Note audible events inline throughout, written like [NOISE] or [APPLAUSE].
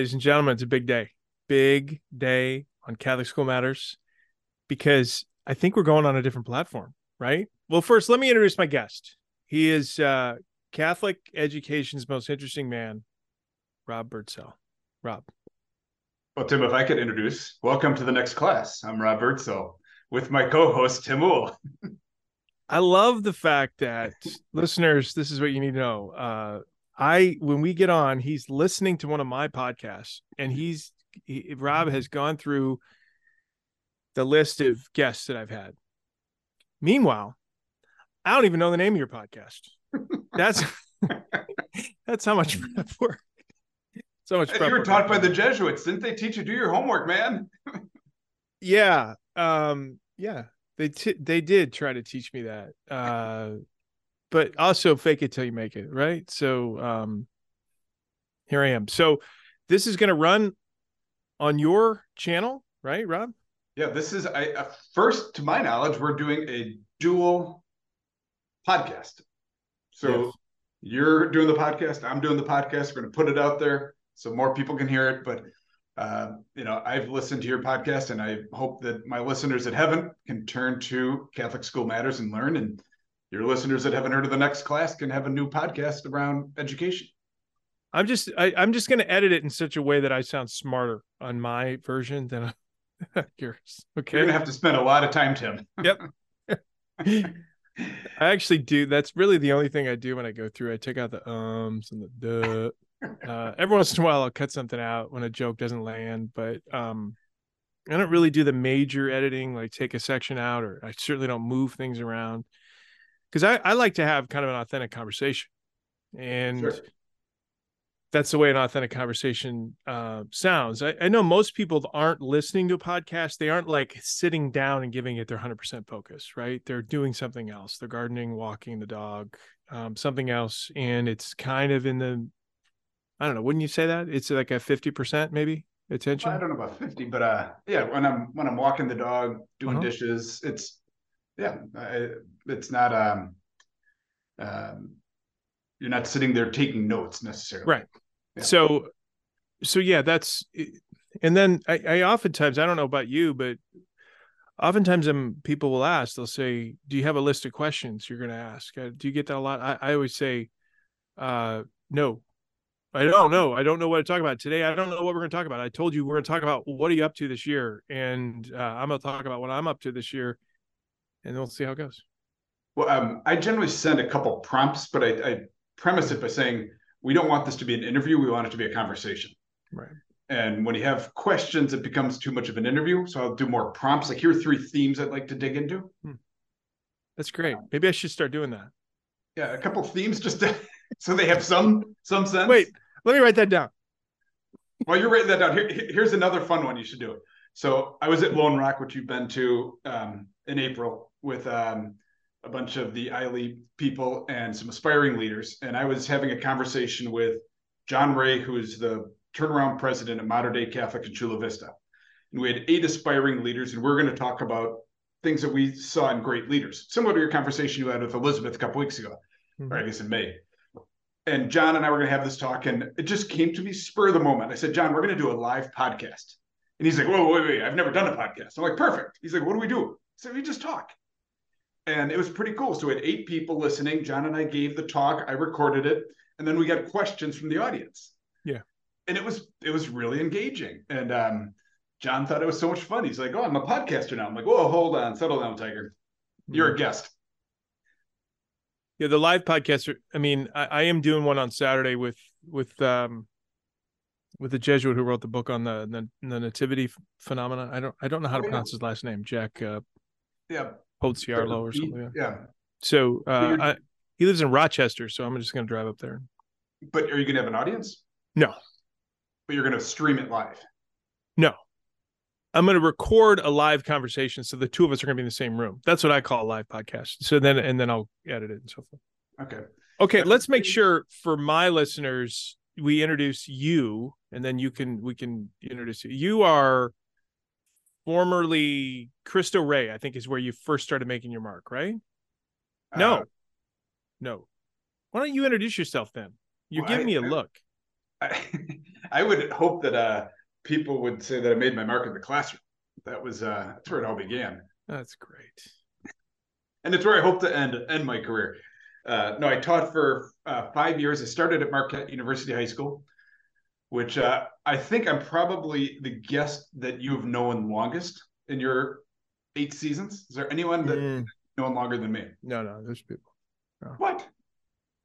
Ladies and gentlemen, it's a big day. Big day on Catholic School Matters because I think we're going on a different platform, right? Well, first, let me introduce my guest. He is uh, Catholic education's most interesting man, Rob Birdsell. Rob. Well, Tim, if I could introduce, welcome to the next class. I'm Rob Birdsell with my co-host Tim Uhl. [LAUGHS] I love the fact that listeners, this is what you need to know. Uh, I when we get on, he's listening to one of my podcasts, and he's he, Rob has gone through the list of guests that I've had. Meanwhile, I don't even know the name of your podcast. That's [LAUGHS] that's how much prep [LAUGHS] work. So much. you were taught by the Jesuits, didn't they teach you do your homework, man? yeah, um, yeah, they t- they did try to teach me that. Uh, but also fake it till you make it, right? So um here I am. So this is going to run on your channel, right, Rob? Yeah, this is I uh, first to my knowledge we're doing a dual podcast. So yes. you're doing the podcast, I'm doing the podcast. We're going to put it out there so more people can hear it, but uh, you know, I've listened to your podcast, and I hope that my listeners that haven't can turn to Catholic School Matters and learn. And your listeners that haven't heard of the next class can have a new podcast around education. I'm just I, am just going to edit it in such a way that I sound smarter on my version than [LAUGHS] yours. Okay, you're going to have to spend a lot of time, Tim. yep. [LAUGHS] I actually do. That's really the only thing I do when I go through. I take out the ums and the duh. Uh, every once in a while, I'll cut something out when a joke doesn't land, but um, I don't really do the major editing, like take a section out, or I certainly don't move things around because I, I like to have kind of an authentic conversation. And sure. that's the way an authentic conversation uh, sounds. I, I, know most people aren't listening to a podcast. They aren't like sitting down and giving it their 100% focus, right? They're doing something else. They're gardening, walking the dog, um, something else. And it's kind of in the I don't know. Wouldn't you say that it's like a fifty percent maybe attention? I don't know about fifty, but uh, yeah. When I'm when I'm walking the dog, doing uh-huh. dishes, it's yeah, I, it's not um, um, you're not sitting there taking notes necessarily, right? Yeah. So, so yeah, that's and then I, I oftentimes I don't know about you, but oftentimes um, people will ask, they'll say, "Do you have a list of questions you're going to ask?" Uh, do you get that a lot? I, I always say, uh, "No, I don't know. I don't know what to talk about today. I don't know what we're going to talk about. I told you we're going to talk about what are you up to this year, and uh, I'm going to talk about what I'm up to this year, and we'll see how it goes. Well, um, I generally send a couple prompts, but I, I premise it by saying we don't want this to be an interview. We want it to be a conversation. Right. And when you have questions, it becomes too much of an interview. So I'll do more prompts. Like here are three themes I'd like to dig into. Hmm. That's great. Maybe I should start doing that. Yeah, a couple themes just to [LAUGHS] so they have some some sense. Wait, let me write that down. While you're writing that down, here, here's another fun one you should do. So I was at Lone Rock, which you've been to um, in April, with um, a bunch of the ILE people and some aspiring leaders, and I was having a conversation with John Ray, who is the turnaround president of Mater Dei Catholic in Chula Vista, and we had eight aspiring leaders, and we're going to talk about things that we saw in great leaders, similar to your conversation you had with Elizabeth a couple weeks ago, mm-hmm. or I guess in May and John and I were going to have this talk, and it just came to me spur of the moment. I said, John, we're going to do a live podcast. And he's like, whoa, wait, wait, I've never done a podcast. I'm like, perfect. He's like, what do we do? So we just talk. And it was pretty cool. So we had eight people listening. John and I gave the talk. I recorded it. And then we got questions from the audience. Yeah. And it was it was really engaging. And um, John thought it was so much fun. He's like, oh, I'm a podcaster now. I'm like, whoa, hold on, settle down, Tiger. You're a mm-hmm. guest. Yeah, the live podcast. I mean, I, I, am doing one on Saturday with with um with the Jesuit who wrote the book on the the, the nativity phenomena. I don't I don't know how to oh, pronounce his last name. Jack. Uh, yeah. Podsiadlo or something. Yeah. So uh, I, he lives in Rochester, so I'm just going to drive up there. But are you going to have an audience? No. But you're going to stream it live. No. I'm going to record a live conversation, so the two of us are going to be in the same room. That's what I call a live podcast. So then, and then I'll edit it and so forth. Okay. Okay. Let's make sure for my listeners, we introduce you, and then you can we can introduce you. You are formerly Cristo Rey, I think, is where you first started making your mark, right? No, uh, no. Why don't you introduce yourself then? You're well, giving I, me a look. I, [LAUGHS] I would hope that uh, people would say that I made my mark in the classroom. That was uh, that's where it all began. That's great. [LAUGHS] And it's where I hope to end end my career. Uh, no, I taught for uh, five years. I started at Marquette University High School, which uh, I think I'm probably the guest that you've known longest in your eight seasons. Is there anyone that mm. known longer than me? No, no, there's people. No. What?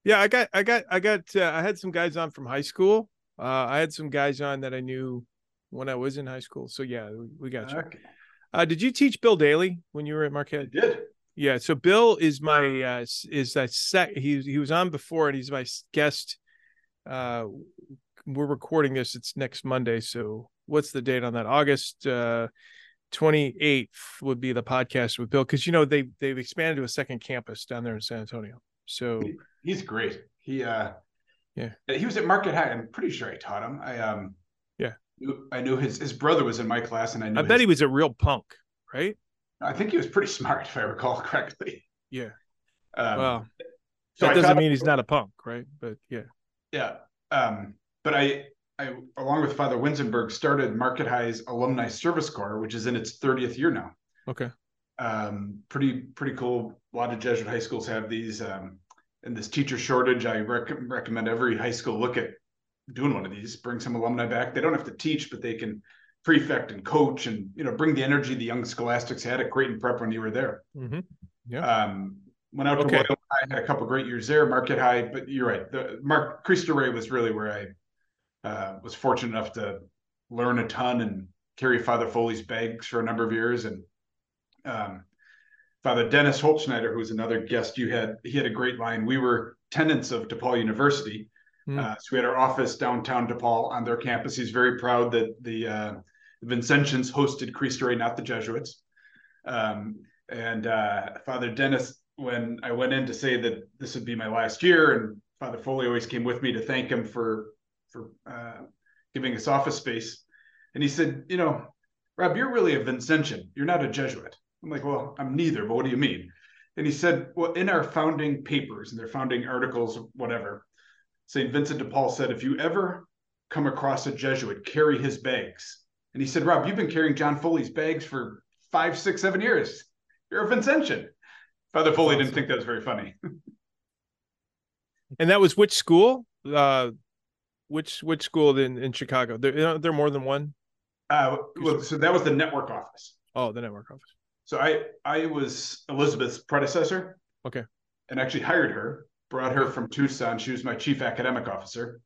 Yeah, I got, I got, I got, uh, I had some guys on from high school. Uh, I had some guys on that I knew when I was in high school. So yeah, we, we got you. Okay. Uh, did you teach Bill Daly when you were at Marquette? I did. Yeah. So Bill is my uh, is that sec. He he was on before, and he's my guest. Uh, we're recording this. It's next Monday. So what's the date on that? August uh, 28th would be the podcast with Bill because you know they they've expanded to a second campus down there in San Antonio. So he's great. He uh yeah he was at Marquette High. I'm pretty sure I taught him. I um yeah I knew his his brother was in my class, and I knew. I bet he was a real punk, right? I think he was pretty smart, [LAUGHS] if I recall correctly. Yeah. Um, well, so that doesn't mean he's not a punk, right? But yeah. Yeah. Um, but I I, along with Father Winzenberg, started Marquette High's Alumni Service Corps, which is in its 30th year now. Okay. Um, pretty pretty cool. A lot of Jesuit high schools have these. Um, and this teacher shortage, I rec- recommend every high school look at doing one of these. Bring some alumni back. They don't have to teach, but they can prefect and coach, and you know, bring the energy the young scholastics had at Creighton Prep when you were there. Mm-hmm. Yeah. Um, went out okay. to Loyola. I had a couple great years there, Marquette High. But you're right. The Mark Cristo Rey was really where I uh, was fortunate enough to learn a ton and carry Father Foley's bags for a number of years. And um, Father Dennis Holtschneider, who was another guest you had, he had a great line. We were tenants of DePaul University. Mm. Uh, so we had our office downtown DePaul on their campus. He's very proud that the, uh, the Vincentians hosted Cristo Rey, not the Jesuits. Um, and uh, Father Dennis, when I went in to say that this would be my last year, and Father Foley always came with me to thank him for for uh, giving us office space. And he said, you know, Rob, you're really a Vincentian. You're not a Jesuit. I'm like, well, I'm neither, but what do you mean? And he said, well, in our founding papers and their founding articles, whatever, St. Vincent de Paul said, if you ever come across a Jesuit, carry his bags. And he said, Rob, you've been carrying John Foley's bags for five, six, seven years. You're a Vincentian. Father Foley awesome. didn't think that was very funny. and that was which school? Uh, which which school in in Chicago? There there more than one. Uh, well, so that was the network office. Oh, the network office. So I I was Elizabeth's predecessor. Okay. And actually hired her, brought her from Tucson. She was my chief academic officer,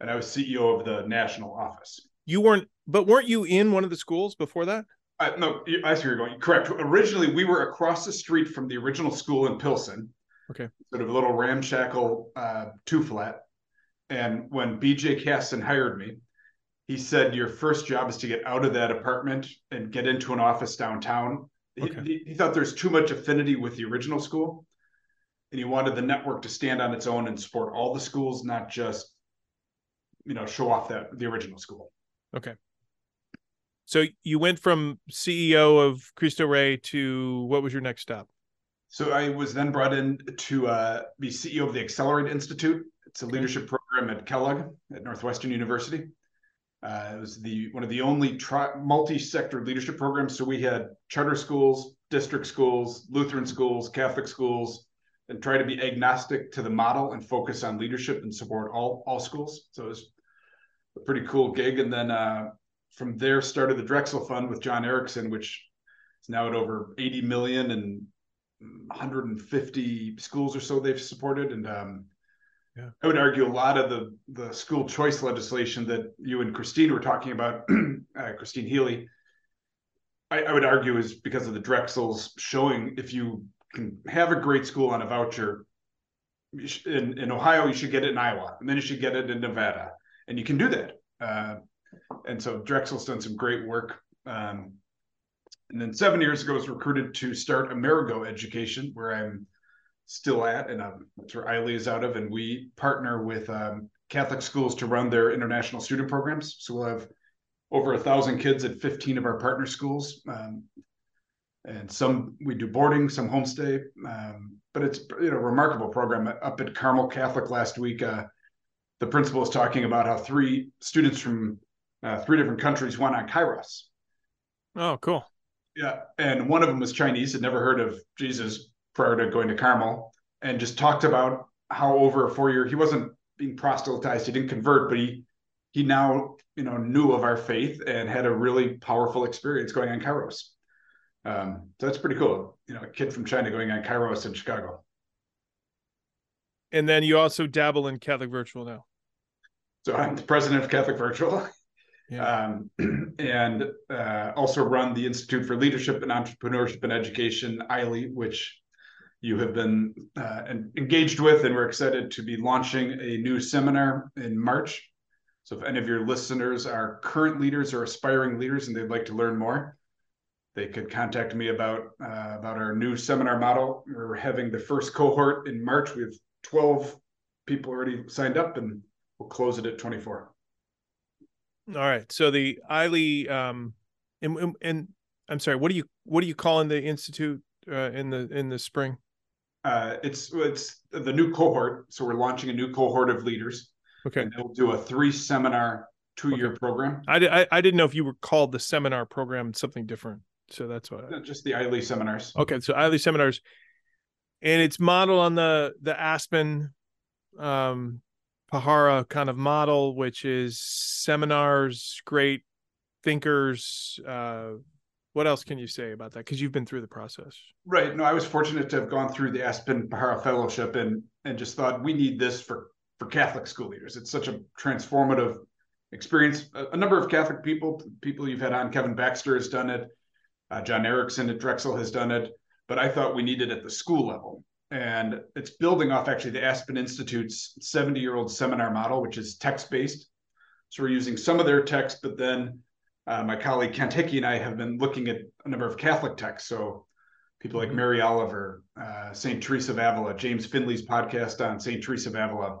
and I was CEO of the national office. You weren't, but weren't you in one of the schools before that? Uh, no, I see where you're going. Correct. Originally, we were across the street from the original school in Pilsen. Okay. Sort of a little ramshackle uh, two flat. And when BJ Cassin hired me, he said, Your first job is to get out of that apartment and get into an office downtown. Okay. He, he, thought there's too much affinity with the original school. And he wanted the network to stand on its own and support all the schools, not just, you know, show off that the original school. Okay. So you went from CEO of Cristo Rey to what was your next stop? So I was then brought in to uh, be CEO of the Accelerate Institute. It's a leadership program at Kellogg at Northwestern University. Uh, it was the one of the only tri- multi-sector leadership programs. So we had charter schools, district schools, Lutheran schools, Catholic schools, and try to be agnostic to the model and focus on leadership and support all all schools. So it was a pretty cool gig. And then uh, from there started the Drexel Fund with John Erickson, which is now at over 80 million and 150 schools or so they've supported. And um, yeah. I would argue a lot of the the school choice legislation that you and Christine were talking about, [CLEARS THROAT] uh, Christine Healy, I, I, would argue is because of the Drexels showing if you can have a great school on a voucher in, in Ohio, you should get it in Iowa, and then you should get it in Nevada, and you can do that. Uh, and so Drexel's done some great work. Um, and then seven years ago, I was recruited to start Amerigo Education, where I'm still at, and um, that's where ILLE is out of. And we partner with um, Catholic schools to run their international student programs. So we'll have over a thousand kids at 15 of our partner schools. Um, and some we do boarding, some homestay. Um, but it's you know remarkable program up at Carmel Catholic last week. Uh, the principal was talking about how three students from uh, three different countries went on Kairos. Oh, cool. Yeah, and one of them was Chinese, had never heard of Jesus prior to going to Carmel, and just talked about how over a four year he wasn't being proselytized, he didn't convert, but he he now you know knew of our faith and had a really powerful experience going on Kairos. Um, so that's pretty cool. You know, a kid from China going on Kairos in Chicago. And then you also dabble in Catholic Virtual now. So I'm the president of Catholic Virtual. [LAUGHS] Yeah. Um, [CLEARS THROAT] and uh, also run the Institute for Leadership and Entrepreneurship and Education, ILE, which you have been uh, engaged with, and we're excited to be launching a new seminar in March. So if any of your listeners are current leaders or aspiring leaders and they'd like to learn more, they could contact me about uh, about our new seminar model. We're having the first cohort in March. We have 12 people already signed up, and we'll close it at 24. All right. So the ILE, um, and, and I'm sorry, what do you what do you call in the institute uh, in the in the spring? Uh, it's it's the new cohort. So we're launching a new cohort of leaders. Okay. And they'll do a three seminar two year okay. program. I, I I didn't know if you were called the seminar program something different. So that's why. I... Just the ILE seminars. Okay, so ILE seminars, and it's modeled on the the Aspen um Pahara kind of model, which is seminars, great thinkers. Uh, what else can you say about that? Because you've been through the process. Right. No, I was fortunate to have gone through the Aspen Pahara Fellowship and and just thought we need this for for Catholic school leaders. It's such a transformative experience. A, a number of Catholic people, people you've had on, Kevin Baxter has done it, uh, John Erickson at Drexel has done it, but I thought we needed at the school level and it's building off actually the Aspen Institute's 70 year old seminar model, which is text based. So we're using some of their text, but then uh, my colleague Kent Hickey and I have been looking at a number of Catholic texts. So people like Mary Oliver, uh, St. Teresa of Avila, James Finley's podcast on St. Teresa of Avila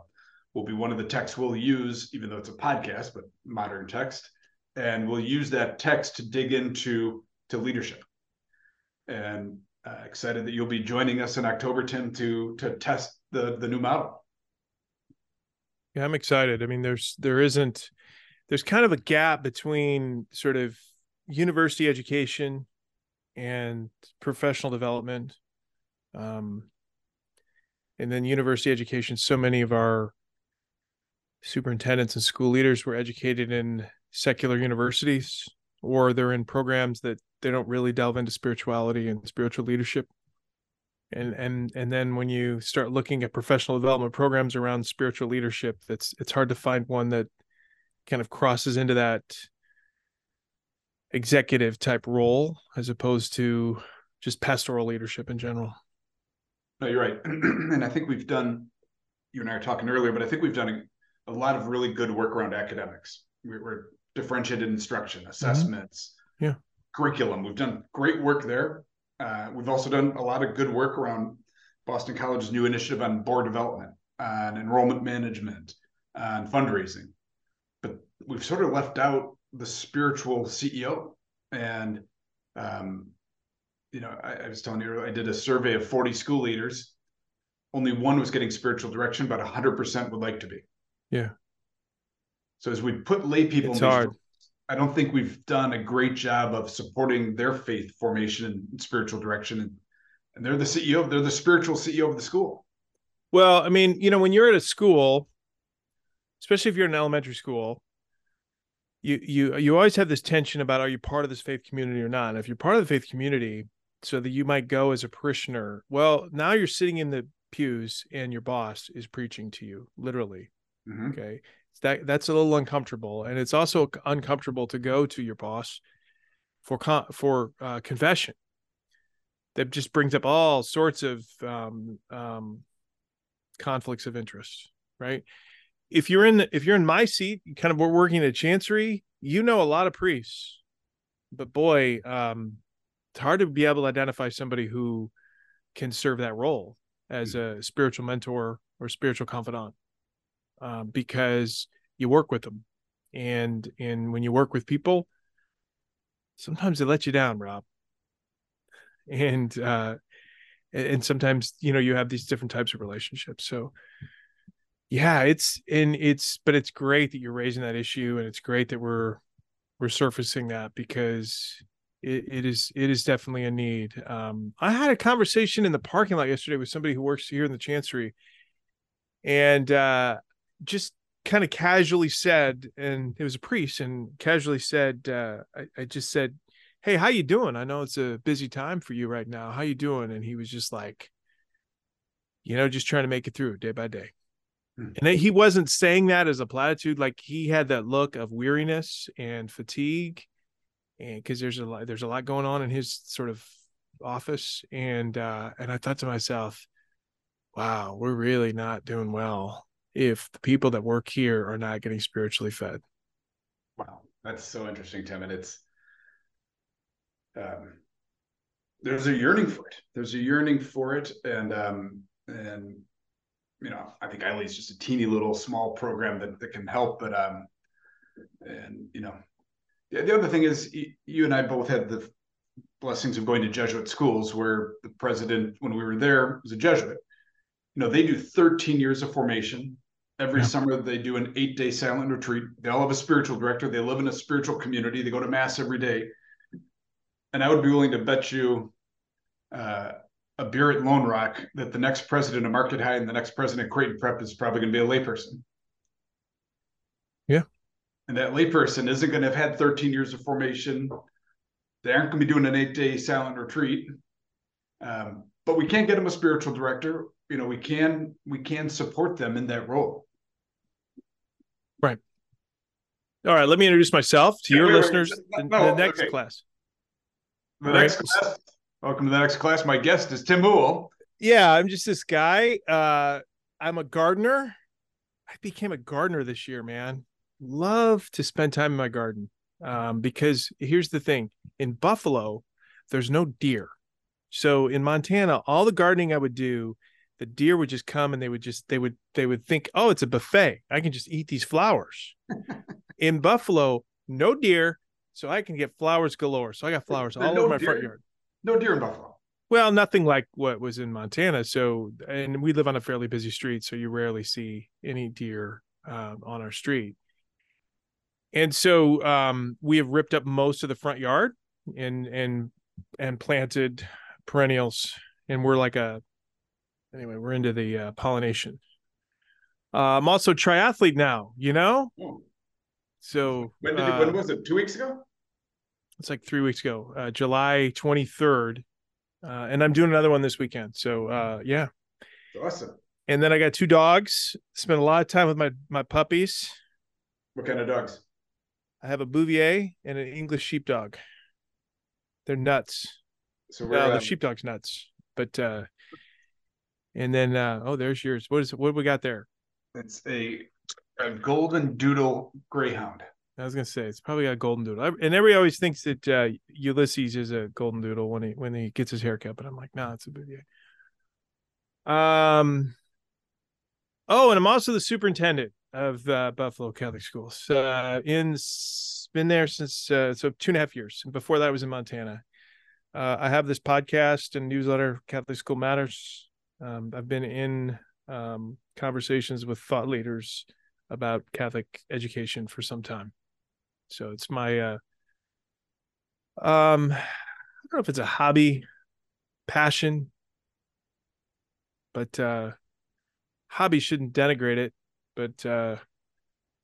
will be one of the texts we'll use, even though it's a podcast, but modern text. And we'll use that text to dig into to leadership. And uh, excited that you'll be joining us in October, Tim, to to test the the new model. Yeah, I'm excited. I mean, there's there isn't there's kind of a gap between sort of university education and professional development. Um, and then university education. So many of our superintendents and school leaders were educated in secular universities or they're in programs that they don't really delve into spirituality and spiritual leadership and and and then when you start looking at professional development programs around spiritual leadership it's it's hard to find one that kind of crosses into that executive type role as opposed to just pastoral leadership in general no you're right [CLEARS THROAT] and i think we've done you and i were talking earlier but i think we've done a, a lot of really good work around academics we're, we're differentiated instruction assessments mm-hmm. yeah curriculum. We've done great work there. Uh, we've also done a lot of good work around Boston College's new initiative on board development, on enrollment management, on fundraising. We've sort of left out the spiritual CEO. And, um, you know, I, I was telling you, I did a survey of 40 school leaders. Only one was getting spiritual direction, but 100% would like to be. Yeah. So as we put lay people it's in hard. I don't think we've done a great job of supporting their faith formation and spiritual direction. And, and they're the CEO, they're the spiritual CEO of the school. Well, I mean, you know, when you're at a school, especially if you're in elementary school, you you you always have this tension about are you part of this faith community or not? And if you're part of the faith community, so that you might go as a parishioner, well, now you're sitting in the pews and your boss is preaching to you, literally. Mm-hmm. Okay that that's a little uncomfortable and it's also uncomfortable to go to your boss for con- for uh, confession that just brings up all sorts of um, um, conflicts of interest right if you're in if you're in my seat kind of we're working at chancery you know a lot of priests but boy um, it's hard to be able to identify somebody who can serve that role as hmm. a spiritual mentor or spiritual confidant uh, because you work with them, and and when you work with people, sometimes they let you down, Rob. And uh, and sometimes you know you have these different types of relationships. So yeah it's and it's but it's great that you're raising that issue and it's great that we're we're surfacing that because it, it is it is definitely a need. Um i had a conversation in the parking lot yesterday with somebody who works here in the chancery and uh just kind of casually said and it was a priest and casually said uh I, I just said hey how you doing? I know it's a busy time for you right now. How you doing? And he was just like you know just trying to make it through day by day. And he wasn't saying that as a platitude. Like he had that look of weariness and fatigue, and because there's a lot, there's a lot going on in his sort of office, and uh, and I thought to myself, wow, we're really not doing well if the people that work here are not getting spiritually fed. Wow, that's so interesting, Tim, and it's um, there's a yearning for it. There's a yearning for it, and um, and you know, I think is just a teeny little small program that, that can help. But um, and you know, the, the other thing is you and I both had the blessings of going to Jesuit schools where the president, when we were there, was a Jesuit. You know, they do 13 years of formation. Every yeah. summer they do an eight day silent retreat. They all have a spiritual director. They live in a spiritual community. They go to mass every day. And I would be willing to bet you uh, a beer at Lone Rock that the next president of Marquette High and the next president of Creighton Prep is probably going to be a layperson. Yeah. And that layperson isn't going to have had 13 years of formation. They aren't going to be doing an eight day silent retreat. Um, but we can't get them a spiritual director. You know, we can we can support them in that role. Right. All right. Let me introduce myself to yeah, your wait, listeners. Wait, no, the, the, next okay. class. The next class Welcome to the next class. My guest is Tim Uhl. Yeah, I'm just this guy. Uh, I'm a gardener. I became a gardener this year, man. Love to spend time in my garden. Um, because here's the thing in Buffalo, there's no deer. So in Montana, all the gardening I would do, the deer would just come and they would just they would they would think, oh, it's a buffet. I can just eat these flowers. [LAUGHS] in Buffalo, no deer, so I can get flowers galore. So I got flowers all no over my deer. front yard. No deer in Buffalo. Well, nothing like what was in Montana. So, and we live on a fairly busy street, so you rarely see any deer uh, on our street. And so, um, we have ripped up most of the front yard and and and planted perennials, and we're like a anyway. We're into the uh, pollination. Uh, I'm also triathlete now. You know. Oh. So when did you, when uh, was it? Two weeks ago it's like three weeks ago, uh, July 23rd. Uh, and I'm doing another one this weekend. So uh, yeah. Awesome. And then I got two dogs. Spent a lot of time with my my puppies. What kind of dogs? I have a Bouvier and an English sheepdog. They're nuts. So we're uh, the sheepdog's nuts. But uh and then uh oh there's yours. What is what we got there? It's a a golden doodle greyhound. I was gonna say it's probably got a golden doodle, and everybody always thinks that uh, Ulysses is a golden doodle when he when he gets his haircut, but I'm like, no, nah, it's a Bouvier. Um. Oh, and I'm also the superintendent of uh, Buffalo Catholic Schools. Uh, in been there since uh, so two and a half years. Before that, I was in Montana. Uh, I have this podcast and newsletter, Catholic School Matters. Um, I've been in um, conversations with thought leaders about Catholic education for some time. So it's my uh um I don't know if it's a hobby, passion, but uh hobby shouldn't denigrate it, but uh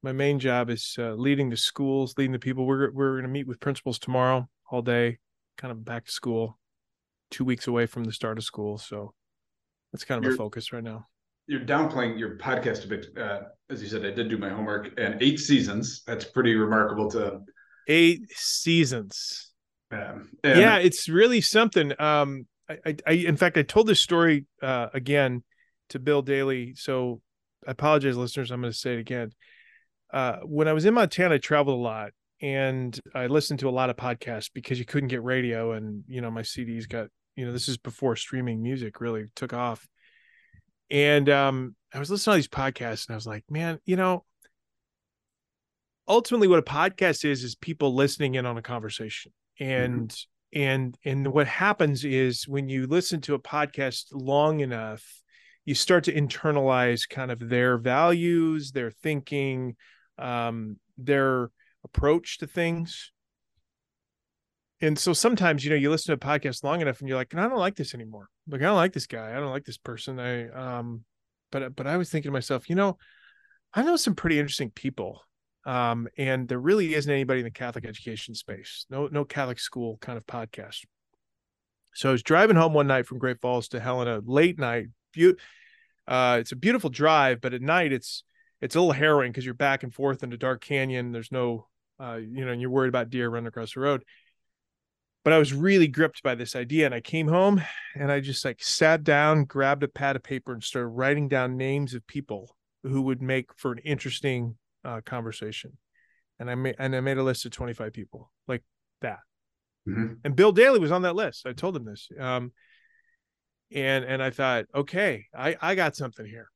my main job is uh, leading the schools, leading the people. We're we're going to meet with principals tomorrow all day, kind of back to school, two weeks away from the start of school. So that's kind of You're, a focus right now you're downplaying your podcast a bit. Uh, as you said, I did do my homework and eight seasons. That's pretty remarkable to eight seasons. Um, yeah, it's really something. Um, I, I, I, in fact, I told this story uh, again to Bill Daly. So I apologize, listeners. I'm going to say it again. Uh, when I was in Montana, I traveled a lot and I listened to a lot of podcasts because you couldn't get radio, and you know my CDs got you know this is before streaming music really took off and um, I was listening to these podcasts and I was like, man, you know, ultimately what a podcast is is people listening in on a conversation. And mm-hmm. and and what happens is when you listen to a podcast long enough, you start to internalize kind of their values, their thinking, um, their approach to things. And so sometimes, you know, you listen to a podcast long enough and you're like, I don't like this anymore. Like, I don't like this guy. I don't like this person. I, um, but, but I was thinking to myself, you know, I know some pretty interesting people. Um, and there really isn't anybody in the Catholic education space. No, no Catholic school kind of podcast. So I was driving home one night from Great Falls to Helena, late night. Be- uh, it's a beautiful drive, but at night it's it's a little harrowing because you're back and forth in a dark canyon. There's no, uh, you know, and you're worried about deer running across the road. But I was really gripped by this idea, and I came home and I just like sat down, grabbed a pad of paper, and started writing down names of people who would make for an interesting uh, conversation. And I made and I made a list of 25 people like that. Mm-hmm. And Bill Daly was on that list. I told him this. Um, and and I thought, okay, I I got something here.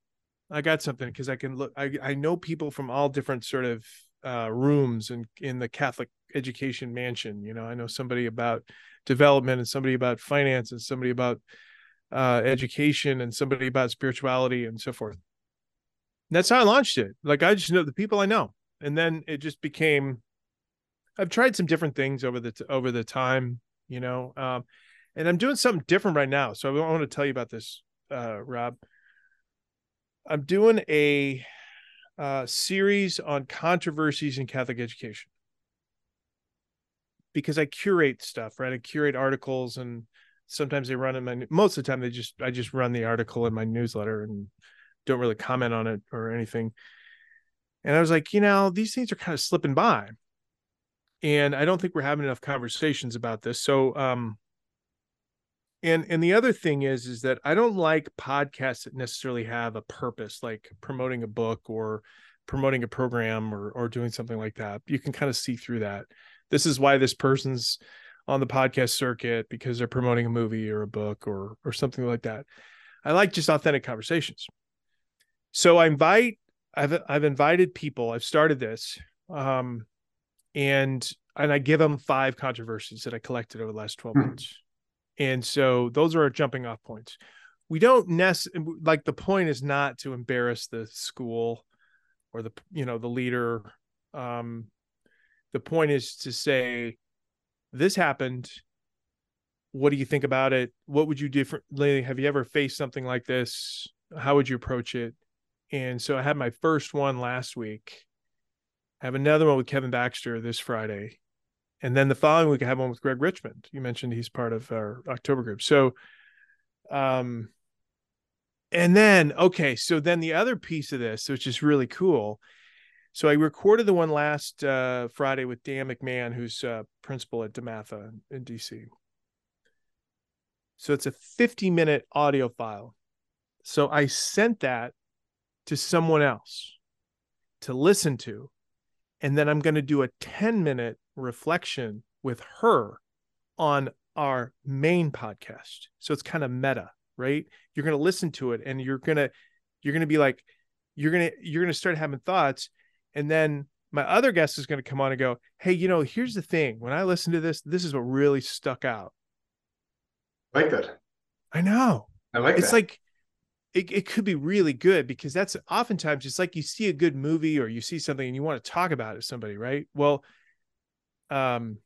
I got something because I can look. I I know people from all different sort of uh, rooms and in, in the Catholic education mansion. You know, I know somebody about development and somebody about finance and somebody about uh, education and somebody about spirituality and so forth. And that's how I launched it. Like I just know the people I know, and then it just became. I've tried some different things over the over the time, you know, um, and I'm doing something different right now. So I want to tell you about this, uh, Rob. I'm doing a uh, series on controversies in Catholic education because I curate stuff, right? I curate articles and sometimes they run in my most of the time they just I just run the article in my newsletter and don't really comment on it or anything. And I was like, you know, these things are kind of slipping by. And I don't think we're having enough conversations about this. So um and and the other thing is is that i don't like podcasts that necessarily have a purpose like promoting a book or promoting a program or or doing something like that. You can kind of see through that. This is why this person's on the podcast circuit because they're promoting a movie or a book or or something like that. I like just authentic conversations. So i invite i've i've invited people i've started this um and and i give them five controversies that i collected over the last 12 mm-hmm. months and so those are our jumping off points. We don't necessarily like the point is not to embarrass the school or the you know the leader. Um, the point is to say this happened. What do you think about it? What would you differently? Have you ever faced something like this? How would you approach it? And so I had my first one last week. I have another one with Kevin Baxter this Friday and then the following week I have one with Greg Richmond. You mentioned he's part of our October group. So, um, and then okay, so then the other piece of this, which is really cool. So I recorded the one last uh, Friday with Dan McMahon, who's uh, principal at DeMatha in DC. So it's a 50 minute audio file. So I sent that to someone else to listen to. And then I'm going to do a 10 minute reflection with her on our main podcast. So it's kind of meta, right? You're going to listen to it and you're going to you're going to be like you're going to you're going to start having thoughts and then my other guest is going to come on and go, "Hey, you know, here's the thing. When I listened to this, this is what really stuck out." I like that. I know. I like it's that. like it, it could be really good because that's oftentimes it's like you see a good movie or you see something and you want to talk about it to somebody, right? Well, um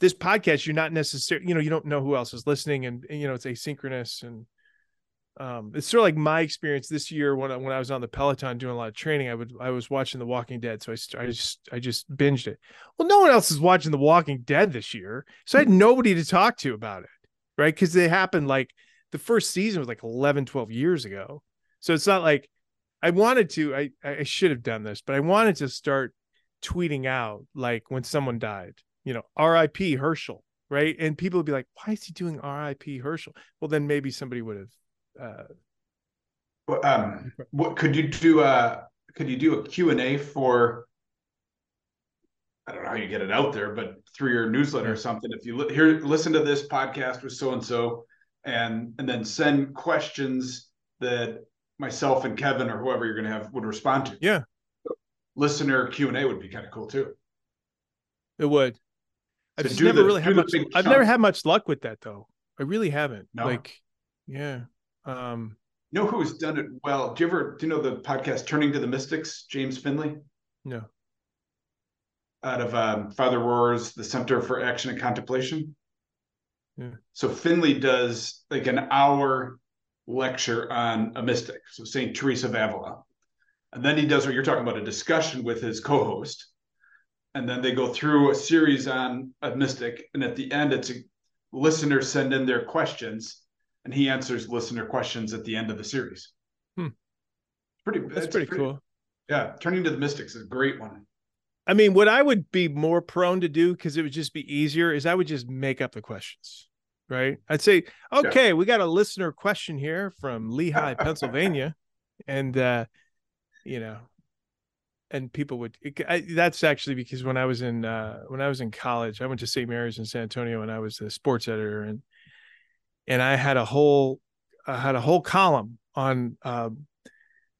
this podcast you're not necessarily you know you don't know who else is listening and, and, you know it's asynchronous and um it's sort of like my experience this year when I, when I was on the Peloton doing a lot of training I would I was watching The Walking Dead so I, I just I just binged it. Well no one else is watching The Walking Dead this year so I had nobody to talk to about it right? Because they happened like the first season was like 11 12 years ago. So it's not like I wanted to I I should have done this but I wanted to start tweeting out like when someone died, you know, R.I.P. Herschel, right? And people would be like, "Why is he doing R.I.P. Herschel?" Well, then maybe somebody would have. Uh, well, um, what could you do? Uh, could you do a Q and A for? I don't know how you get it out there, but through your newsletter or something. If you li- hear, listen to this podcast with so and so, and and then send questions that myself and Kevin or whoever you're going to have would respond to. Yeah, listener Q and A would be kind of cool too. It would. I've just never the, really had much. I've never had much luck with that though. I really haven't. No. Like, yeah. Um. You know who's done it well? Do you ever do you know the podcast Turning to the Mystics? James Finley. No. Out of um, Father Rohr's The Center for Action and Contemplation. Yeah. So Finley does like an hour lecture on a mystic, so Saint Teresa of Avila, and then he does what you're talking about—a discussion with his co-host, and then they go through a series on a mystic, and at the end, it's a listeners send in their questions, and he answers listener questions at the end of the series. Hmm. Pretty. That's, that's pretty, pretty cool. Yeah, turning to the mystics is a great one. I mean, what I would be more prone to do because it would just be easier is I would just make up the questions, right? I'd say, okay, yeah. we got a listener question here from Lehigh, Pennsylvania, and uh, you know, and people would. I, that's actually because when I was in uh, when I was in college, I went to St. Mary's in San Antonio, and I was the sports editor, and and I had a whole I had a whole column on uh,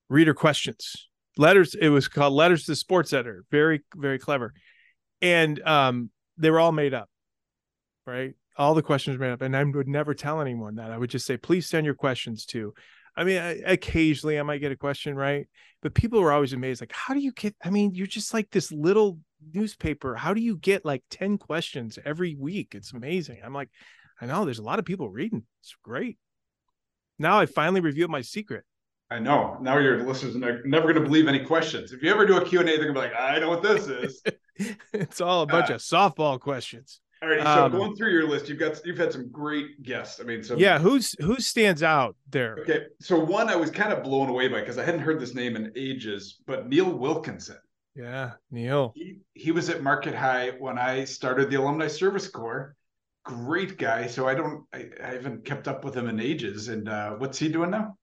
reader questions letters it was called letters to the sports editor very very clever and um they were all made up right all the questions were made up and i would never tell anyone that i would just say please send your questions to i mean I, occasionally i might get a question right but people were always amazed like how do you get i mean you're just like this little newspaper how do you get like 10 questions every week it's amazing i'm like i know there's a lot of people reading it's great now i finally revealed my secret I know. Now your listeners are never going to believe any questions. If you ever do a Q&A, they're going to be like, I know what this is. [LAUGHS] it's all a bunch uh, of softball questions. All right. So um, going through your list, you've got you've had some great guests. I mean, so yeah, who's who stands out there? Okay. So one I was kind of blown away by because I hadn't heard this name in ages, but Neil Wilkinson. Yeah, Neil. He, he was at Marquette High when I started the Alumni Service Corps. Great guy. So I don't I, I haven't kept up with him in ages. And uh, what's he doing now?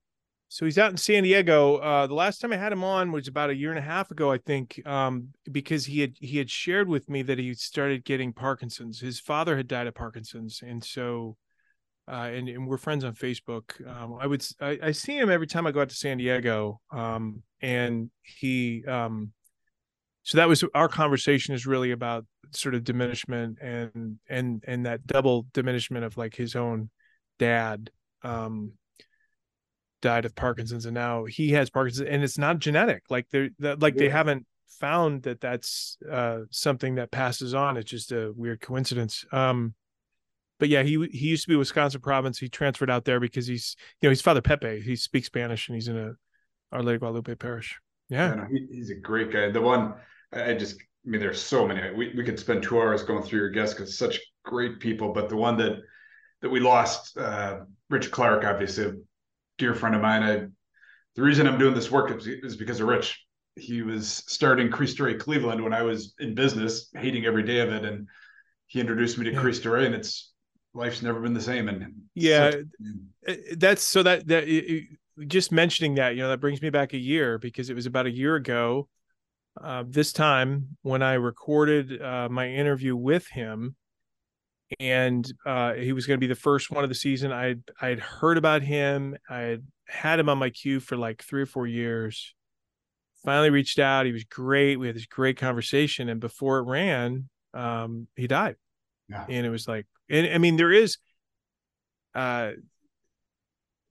So he's out in San Diego. Uh, the last time I had him on was about a year and a half ago, I think, um, because he had he had shared with me that he started getting Parkinson's. His father had died of Parkinson's, and so, uh, and, and we're friends on Facebook. Um, I would I, I, see him every time I go out to San Diego, um, and he, um, so that was our conversation is really about sort of diminishment and and and that double diminishment of like his own dad. Um, died of Parkinson's, and now he has Parkinson's, and it's not genetic. Like they're that, like yeah. they haven't found that that's uh, something that passes on. It's just a weird coincidence. Um, but yeah, he he used to be Wisconsin province. He transferred out there because he's you know he's Father Pepe. He speaks Spanish and he's in a Our Lady Guadalupe parish. Yeah, yeah he, he's a great guy. The one I just I mean, there's so many. We we could spend two hours going through your guests because such great people. But the one that that we lost, uh, Rich Clark, obviously dear friend of mine. I the reason I'm doing this work is, is because of Rich. He was starting Cristo Rey Cleveland when I was in business, hating every day of it, and he introduced me to yeah. Cristo and it's life's never been the same. And yeah, uh, that's so that that just mentioning that you know that brings me back a year because it was about a year ago. Uh, this time when I recorded uh, my interview with him, and uh, he was going to be the first one of the season. I I had heard about him. I had had him on my queue for like three or four years. Finally reached out. He was great. We had this great conversation, and before it ran, um, he died. Yeah. And it was like, and I mean, there is, uh,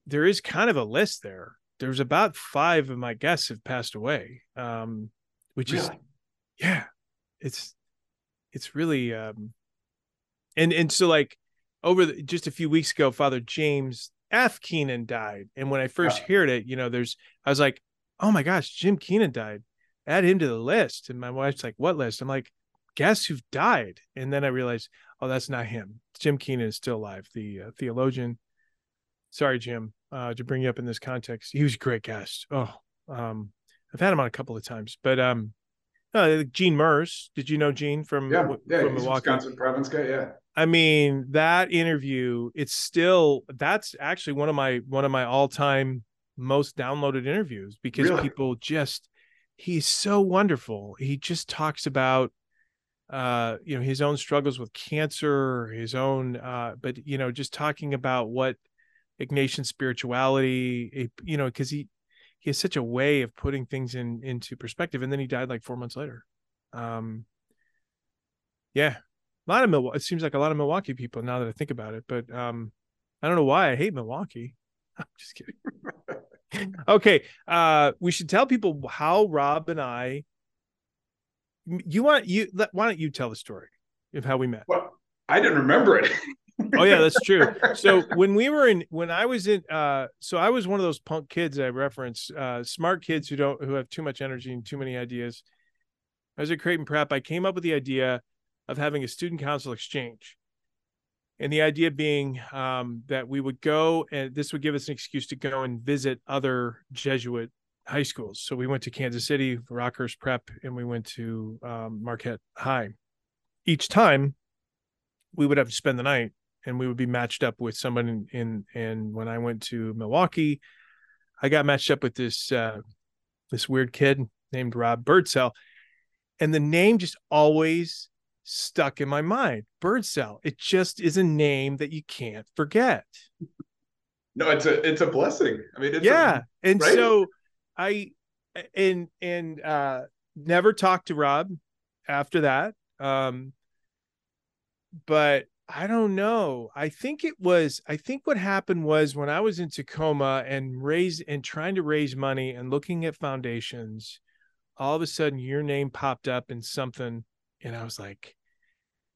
there is kind of a list there. There's about five of my guests have passed away, um, which really? is, yeah, it's, it's really, um, and and so like over the, just a few weeks ago father james f. Keenan died. And when i first heard it you know there's i was like oh my gosh jim keenan died. Add him to the list. And my wife's like what list? I'm like guess who died? And then i realized oh that's not him. Jim keenan is still alive the uh, theologian. Sorry jim uh, to bring you up in this context. He was a great guest. Oh um i've had him on a couple of times. But um uh, Gene Merz. Did you know Gene from yeah, yeah, from Milwaukee? Wisconsin province guy, yeah. I mean, that interview, it's still that's actually one of my one of my all-time most downloaded interviews because really? people just he's so wonderful. He just talks about uh you know his own struggles with cancer, his own uh but you know just talking about what Ignatian spirituality, you know, because he he has such a way of putting things in into perspective and then he died like 4 months later. Um yeah, a lot of Milwaukee. It seems like a lot of Milwaukee people now that I think about it. But um, I don't know why I hate Milwaukee. [LAUGHS] I'm just kidding. [LAUGHS] okay. Uh, we should tell people how Rob and I. You want you? Why don't you tell the story of how we met? Well, I didn't remember it. oh yeah, that's true. [LAUGHS] So when we were in, when I was in, uh, so I was one of those punk kids I reference, uh, smart kids who don't who have too much energy and too many ideas. I was at Creighton Prep. I came up with the idea of having a student council exchange. And the idea being um, that we would go and this would give us an excuse to go and visit other jesuit high schools. So we went to kansas city Rockhurst prep and we went to um, marquette high. Each time we would have to spend the night and we would be matched up with someone in, in and when i went to milwaukee i got matched up with this uh, this weird kid named rob birdsell. And the name just always stuck in my mind. Birdsell. It just is a name that you can't forget. No, it's a it's a blessing. I mean, yeah, a, and right? so I and and uh never talked to Rob after that. Um, but I don't know. I think it was. I think what happened was when I was in Tacoma and raise and trying to raise money and looking at foundations, all of a sudden your name popped up in something and I was like,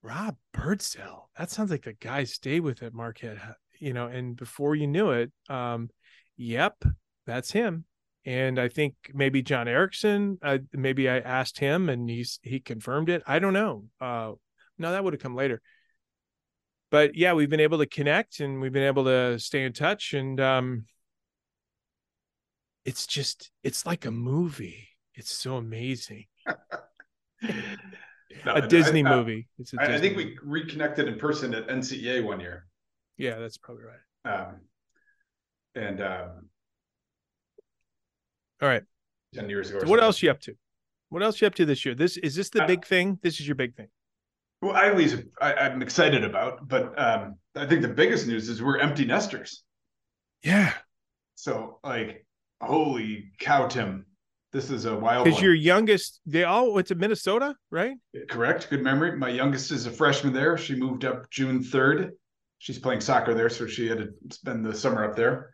Rob Birdsell. That sounds like the guy stayed with at Marquette, you know. And before you knew it, um, yep, that's him. And I think maybe John Erickson, uh, maybe I asked him and he's he confirmed it. I don't know. Uh, no, that would have come later. But yeah, we've been able to connect and we've been able to stay in touch. And um, it's just it's like a movie. It's so amazing. [LAUGHS] no, a Disney I, movie. It's a Disney I think we reconnected in person at NCEA one year. Yeah, that's probably right. Um, and um, all right, ten years ago. So what else you up to? What else you up to this year? This is this the big thing? This is your big thing. Well, I least I, am excited about, but um, I think the biggest news is we're empty nesters. Yeah. So like, holy cow, Tim! This is a wild Because your youngest, they all went to Minnesota, right? Correct. Good memory. My youngest is a freshman there. She moved up June 3rd. She's playing soccer there, so she had to spend the summer up there.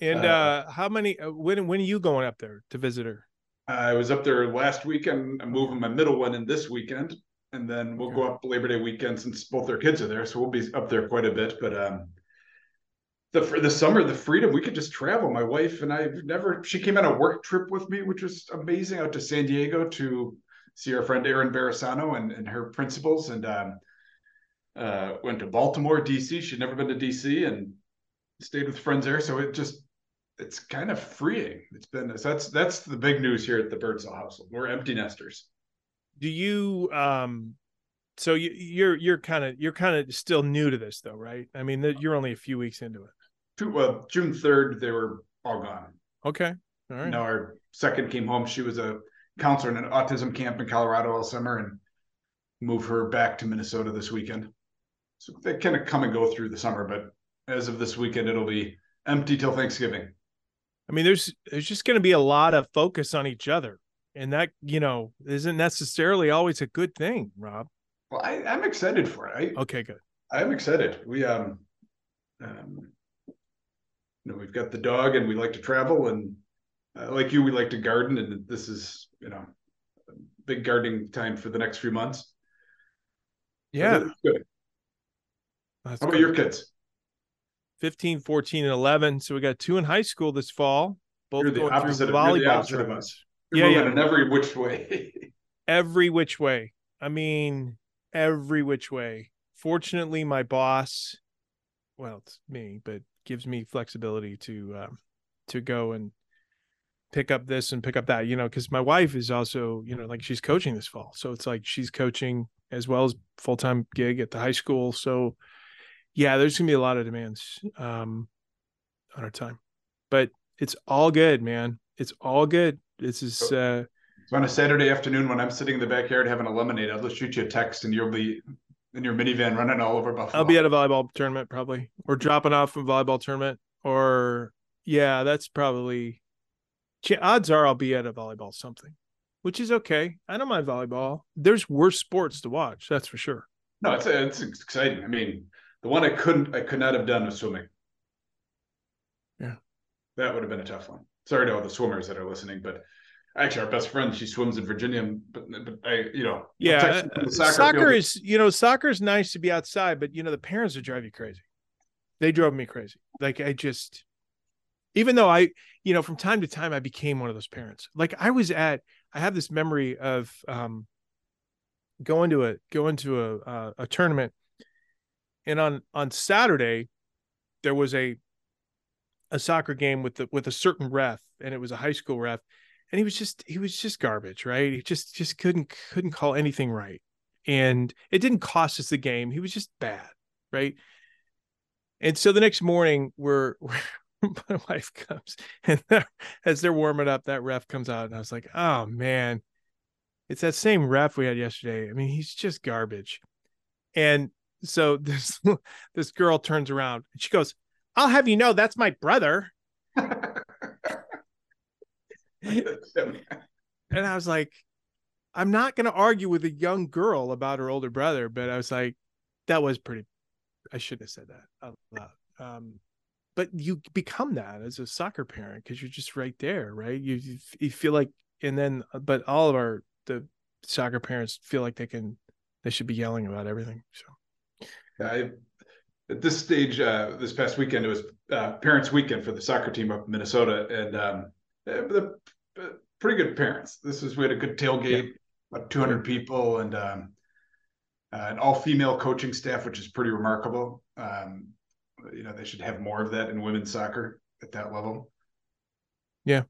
And uh, uh how many uh, when when are you going up there to visit her? I was up there last weekend. I'm moving my middle one in this weekend, and then we'll okay. go up Labor Day weekend since both their kids are there. So we'll be up there quite a bit. But um, the for the summer, the freedom we could just travel. My wife and I never. She came on a work trip with me, which was amazing, out to San Diego to see our friend Erin Barisano and, and her principals, and um, uh, went to Baltimore, DC. She'd never been to DC, and stayed with friends there. So it just it's kind of freeing. It's been so that's that's the big news here at the Birdsell household. We're empty nesters. Do you um so you, you're you're kind of you're kind of still new to this though, right? I mean, you're only a few weeks into it well, June 3rd, they were all gone. Okay. All right. Now our second came home. She was a counselor in an autism camp in Colorado all summer and moved her back to Minnesota this weekend. So they kind of come and go through the summer, but as of this weekend, it'll be empty till Thanksgiving. I mean, there's there's just going to be a lot of focus on each other, and that you know isn't necessarily always a good thing, Rob. Well, I, I'm excited for it. I, okay, good. I'm excited. We um, um you know we've got the dog and we like to travel and uh, like you we like to garden and this is you know big gardening time for the next few months. Yeah. good. That's how about your kids? 15 14 and 11 so we got two in high school this fall both You're the going through volleyball tournaments. yeah yeah. in every which way. [LAUGHS] Every which way. I mean every which way. Fortunately my boss well it's me but gives me flexibility to um, to go and pick up this and pick up that you know because my wife is also you know like she's coaching this fall. So it's like she's coaching as well as full-time gig at the high school. So yeah there's gonna be a lot of demands um on our time. But it's all good man. It's all good. This is uh so on a saturday afternoon when i'm sitting in the backyard having a lemonade i'll just shoot you a text and you'll be in your minivan running all over Buffalo. I'll be at a volleyball tournament probably, or dropping off a volleyball tournament, or yeah, that's probably. Odds are I'll be at a volleyball something, which is okay. I don't mind volleyball. There's worse sports to watch, that's for sure. No, it's it's exciting. I mean, the one I couldn't, I could not have done was swimming. Yeah, that would have been a tough one. sorry to all the swimmers that are listening, but actually our best friend she swims in Virginia, but but I you know yeah soccer, soccer is you know soccer is nice to be outside, but you know the parents would drive you crazy. They drove me crazy. Like I just even though I you know from time to time I became one of those parents. Like I was at I have this memory of um going to a going to a uh, a tournament and on on Saturday there was a a soccer game with the with a certain ref and it was a high school ref and he was just he was just garbage right? He just just couldn't couldn't call anything right and it didn't cost us the game. He was just bad right? And so the next morning we're, [LAUGHS] we're my wife comes and as they're warming up that ref comes out and i was like oh man. It's that same ref we had yesterday. I mean he's just garbage. And so [LAUGHS] this this girl turns around and she goes i'll have you know that's my brother [LAUGHS] [LAUGHS] and I was like, I'm not going to argue with a young girl about her older brother, but I was like, that was pretty. I shouldn't have said that out loud. Um, but you become that as a soccer parent because you're just right there, right? You you feel like, and then, but all of our the soccer parents feel like they can, they should be yelling about everything. So, I at this stage, uh, this past weekend, it was uh, Parents Weekend for the soccer team up in Minnesota, and um, the pretty good parents. This is we had a good tailgate, yeah. about 200 people, and um, uh, an all-female coaching staff, which is pretty remarkable. Um, you know, they should have more of that in women's soccer at that level. Yeah.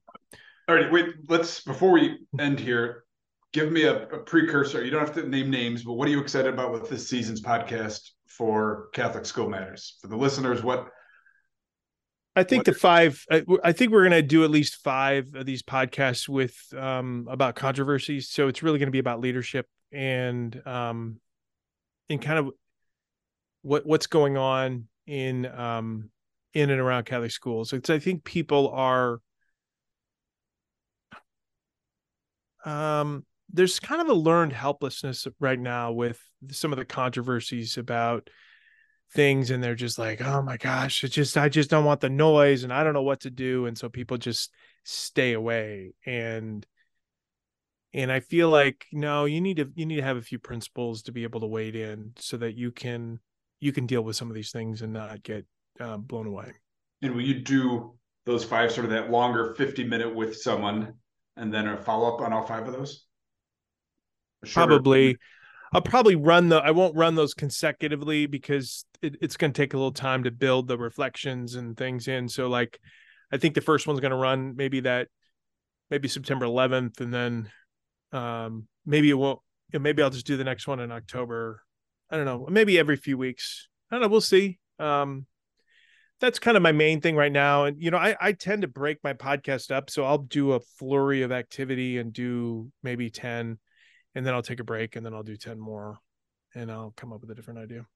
All right, wait. Let's before we end here, give me a, a precursor. You don't have to name names, but what are you excited about with this season's podcast for Catholic School Matters? For the listeners, what I think the five. I think we're going to do at least five of these podcasts with um, about controversies. So it's really going to be about leadership and um, and kind of what what's going on in um, in and around Catholic schools. It's I think people are um, there's kind of a learned helplessness right now with some of the controversies about things and they're just like oh my gosh it's just i just don't want the noise and i don't know what to do. And so people just stay away. And and i feel like no you need to you need to have a few principles to be able to wade in so that you can you can deal with some of these things and not get uh, blown away. And will you do those five sort of that longer 50 minute with someone and then a follow-up on all five of those? Probably I'll probably run the I won't run those consecutively because it, it's going to take a little time to build the reflections and things in. So like I think the first one's going to run maybe that maybe September 11th and then um maybe it won't maybe I'll just do the next one in October. I don't know, maybe every few weeks. I don't know, we'll see. Um that's kind of my main thing right now. And you know, I, I tend to break my podcast up. So I'll do a flurry of activity and do maybe 10 and then I'll take a break and then I'll do 10 more and I'll come up with a different idea.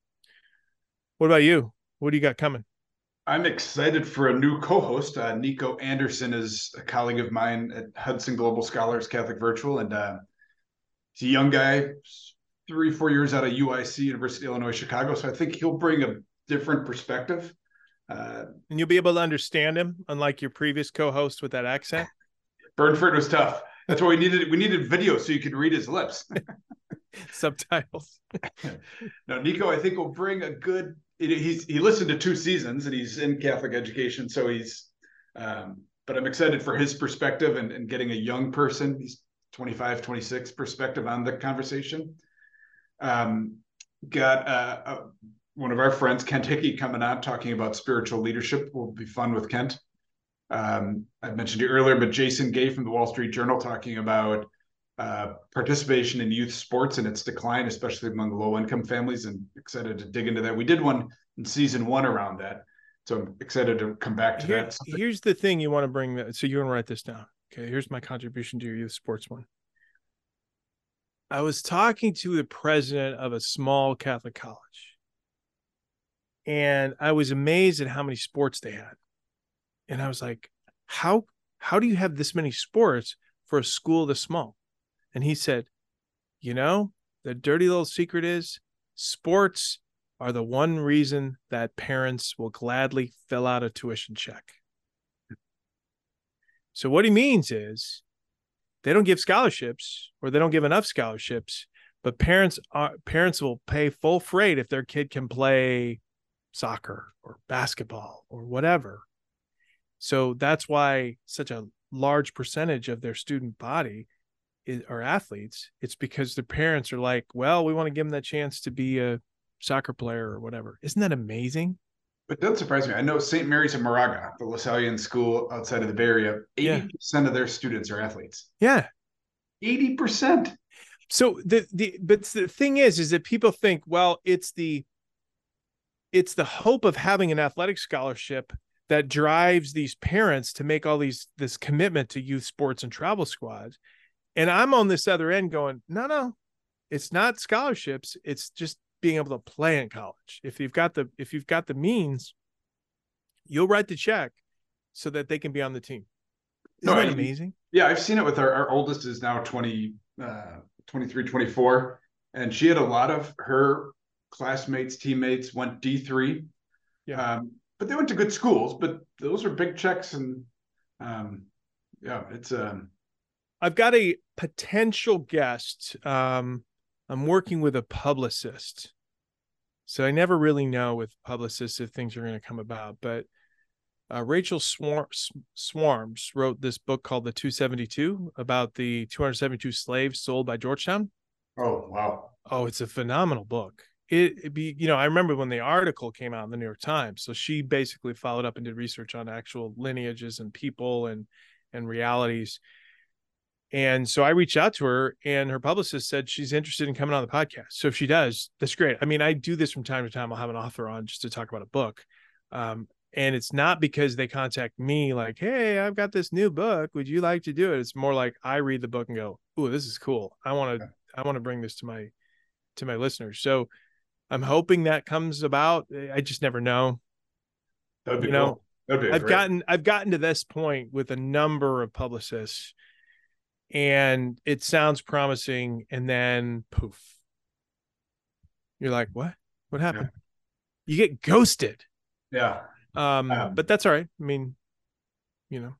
What about you? What do you got coming? I'm excited for a new co-host. Uh, Nico Anderson is a colleague of mine at Hudson Global Scholars Catholic Virtual, and uh, he's a young guy, three, four years out of UIC, University of Illinois Chicago. So I think he'll bring a different perspective. Uh, and you'll be able to understand him, unlike your previous co-host with that accent. Burnford was tough. That's why we needed we needed video so you could read his lips. [LAUGHS] Subtitles. [LAUGHS] no, Nico, I think will bring a good. He's he listened to two seasons and he's in Catholic education, so he's. Um, but I'm excited for his perspective and, and getting a young person. He's 25, 26 perspective on the conversation. Um, got uh, uh, one of our friends, Kent Hickey, coming on talking about spiritual leadership. Will be fun with Kent. Um, I mentioned it earlier, but Jason Gay from the Wall Street Journal talking about uh, participation in youth sports and its decline, especially among low income families, and excited to dig into that. We did one in season one around that. So I'm excited to come back to Here, that. Here's the thing you want to bring that. So you want to write this down. Okay. Here's my contribution to your youth sports one. I was talking to the president of a small Catholic college, and I was amazed at how many sports they had and I was like, how how do you have this many sports for a school this small? And he said, you know, the dirty little secret is sports are the one reason that parents will gladly fill out a tuition check. So what he means is they don't give scholarships or they don't give enough scholarships, but parents are parents will pay full freight if their kid can play soccer or basketball or whatever. So that's why such a large percentage of their student body is, are athletes. It's because their parents are like, well, we want to give them that chance to be a soccer player or whatever. Isn't that amazing? But doesn't surprise me. I know St. Mary's of Moraga, the Lasallian school outside of the Bay Area, 80% yeah. of their students are athletes. Yeah. 80%. So the the but the thing is is that people think, well, it's the it's the hope of having an athletic scholarship that drives these parents to make all these this commitment to youth sports and travel squads. And I'm on this other end going, no, no, it's not scholarships. It's just being able to play in college. If you've got the if you've got the means, you'll write the check so that they can be on the team. Isn't no, that amazing? Yeah, I've seen it with our, our oldest is now 20, uh, 23, 24. And she had a lot of her classmates, teammates went D3. Yeah. Um, but they went to good schools, but those are big checks. And um, yeah, it's um, I've got a potential guest. Um, I'm working with a publicist so I never really know with publicists if things are going to come about. But uh, Rachel Swar- Swarns wrote this book called The 272 about the 272 slaves sold by Georgetown. Oh, wow. Oh, it's a phenomenal book. It, it be, you know, I remember when the article came out in the New York Times. So she basically followed up and did research on actual lineages and people and and realities. And so I reached out to her, and her publicist said she's interested in coming on the podcast. So if she does, that's great. I mean, I do this from time to time. I'll have an author on just to talk about a book. Um, and it's not because they contact me like, "Hey, I've got this new book. Would you like to do it?" It's more like I read the book and go, "Ooh, this is cool. I want to, I want to bring this to my, to my listeners." So I'm hoping that comes about. I just never know. That'd be you know, cool. I've great. gotten, I've gotten to this point with a number of publicists and it sounds promising and then poof you're like what what happened yeah. you get ghosted yeah um, um, but that's all right i mean you know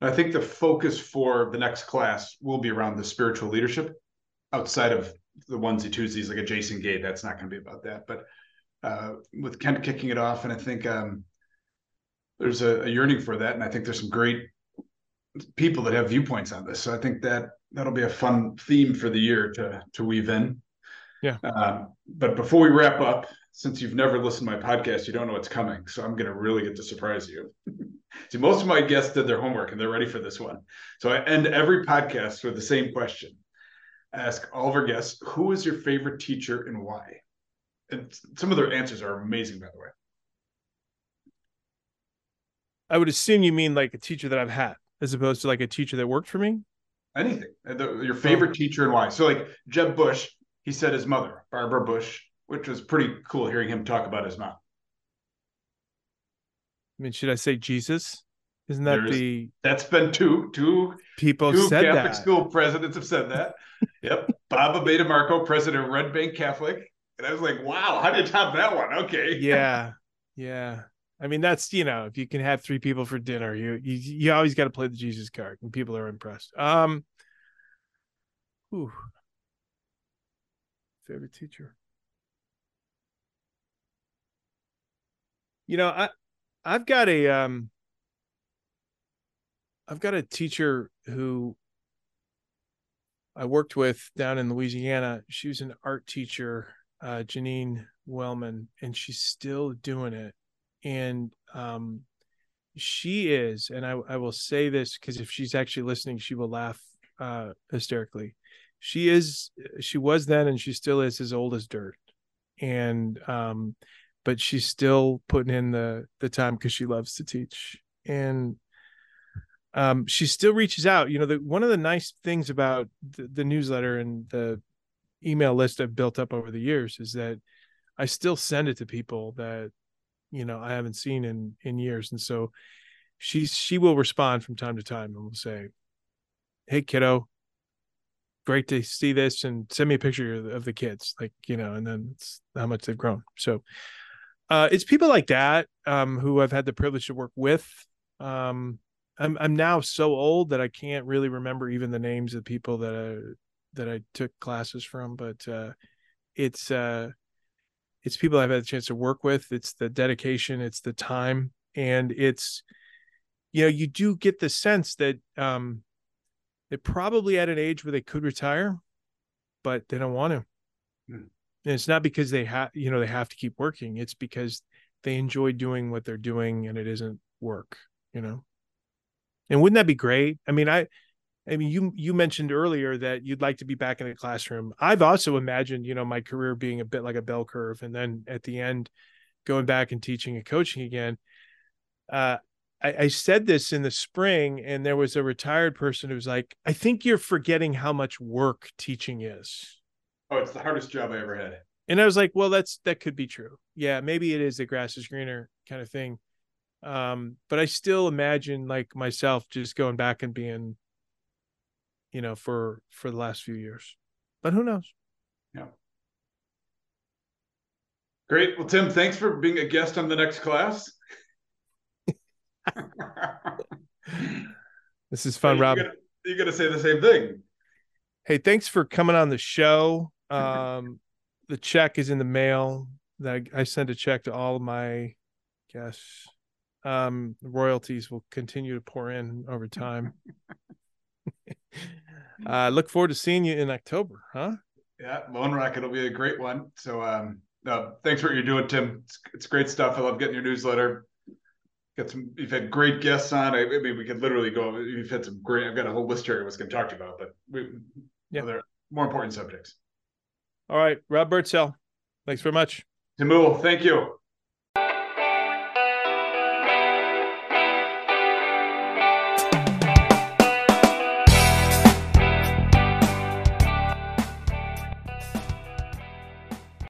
i think the focus for the next class will be around the spiritual leadership outside of the onesie tuesdays like a jason gay that's not going to be about that but uh, with kent kicking it off and i think um, there's a, a yearning for that and i think there's some great people that have viewpoints on this. So I think that that'll be a fun theme for the year to to weave in. Yeah. Um, but before we wrap up, since you've never listened to my podcast, you don't know what's coming. So I'm going to really get to surprise you. [LAUGHS] See, most of my guests did their homework and they're ready for this one. So I end every podcast with the same question. Ask all of our guests, who is your favorite teacher and why? And some of their answers are amazing, by the way. I would assume you mean like a teacher that I've had as opposed to like a teacher that worked for me? Anything. Uh, your favorite oh. teacher and why? So like Jeb Bush, he said his mother, Barbara Bush, which was pretty cool hearing him talk about his mom. I mean, should I say Jesus? Isn't that There's, the that's been two two people two said Catholic that. school presidents have said that. [LAUGHS] yep. Bob Abatemarco, president of Red Bank Catholic. And I was like, wow, how did you top that one? Okay. Yeah. Yeah. I mean, that's you know, if you can have three people for dinner, you you, you always got to play the Jesus card, and people are impressed. Um, whew. favorite teacher. You know, I I've got a um, I've got a teacher who I worked with down in Louisiana. She was an art teacher, uh, Janine Wellman, and she's still doing it and um, she is, and I, I will say this because if she's actually listening, she will laugh uh, hysterically. She is, she was then, and she still is as old as dirt, and um, but she's still putting in the the time because she loves to teach, and um, she still reaches out. You know, the one of the nice things about the, the newsletter and the email list I've built up over the years is that I still send it to people that you know I haven't seen in in years, and so she she will respond from time to time and will say, "Hey, kiddo." Great to see this, and send me a picture of the kids, like you know, and then how much they've grown. So, uh, it's people like that um, who I've had the privilege to work with. Um, I'm I'm now so old that I can't really remember even the names of people that I that I took classes from, but uh, it's uh, it's people I've had a chance to work with. It's the dedication, it's the time, and it's you know you do get the sense that um, they're probably at an age where they could retire, but they don't want to. Mm. And it's not because they have you know they have to keep working. It's because they enjoy doing what they're doing, and it isn't work. You know. And wouldn't that be great? I mean, I I mean, you you mentioned earlier that you'd like to be back in the classroom. I've also imagined, you know, my career being a bit like a bell curve, and then at the end, going back and teaching and coaching again. Uh, I, I said this in the spring, and there was a retired person who was like, "I think you're forgetting how much work teaching is." Oh, it's the hardest job I ever had. And I was like, "Well, that's that could be true. Yeah, maybe it is the grass is greener kind of thing." Um, but I still imagine like myself just going back and being you know, for for the last few years. But who knows? Yeah. Great. Well, Tim, thanks for being a guest on the next class. [LAUGHS] this is fun, Rob. You're gonna, say the same thing. Hey, thanks for coming on the show. Um, the check is in the mail. That I sent a check to all of my guests. Um, royalties will continue to pour in over time. [LAUGHS] [LAUGHS] uh, look forward to seeing you in October, huh? Yeah, Lone Rock, it'll be a great one. So, um, no, thanks for what you're doing, Tim. It's, it's great stuff. I love getting your newsletter. Got some. You've had great guests on. I, I mean, we could literally go. You've had some great. I've got a whole list here I was going to talk to you about, but we, yeah, there more important subjects. All right, Rob Birdsell. Thanks very much. Tim Uhl, thank you.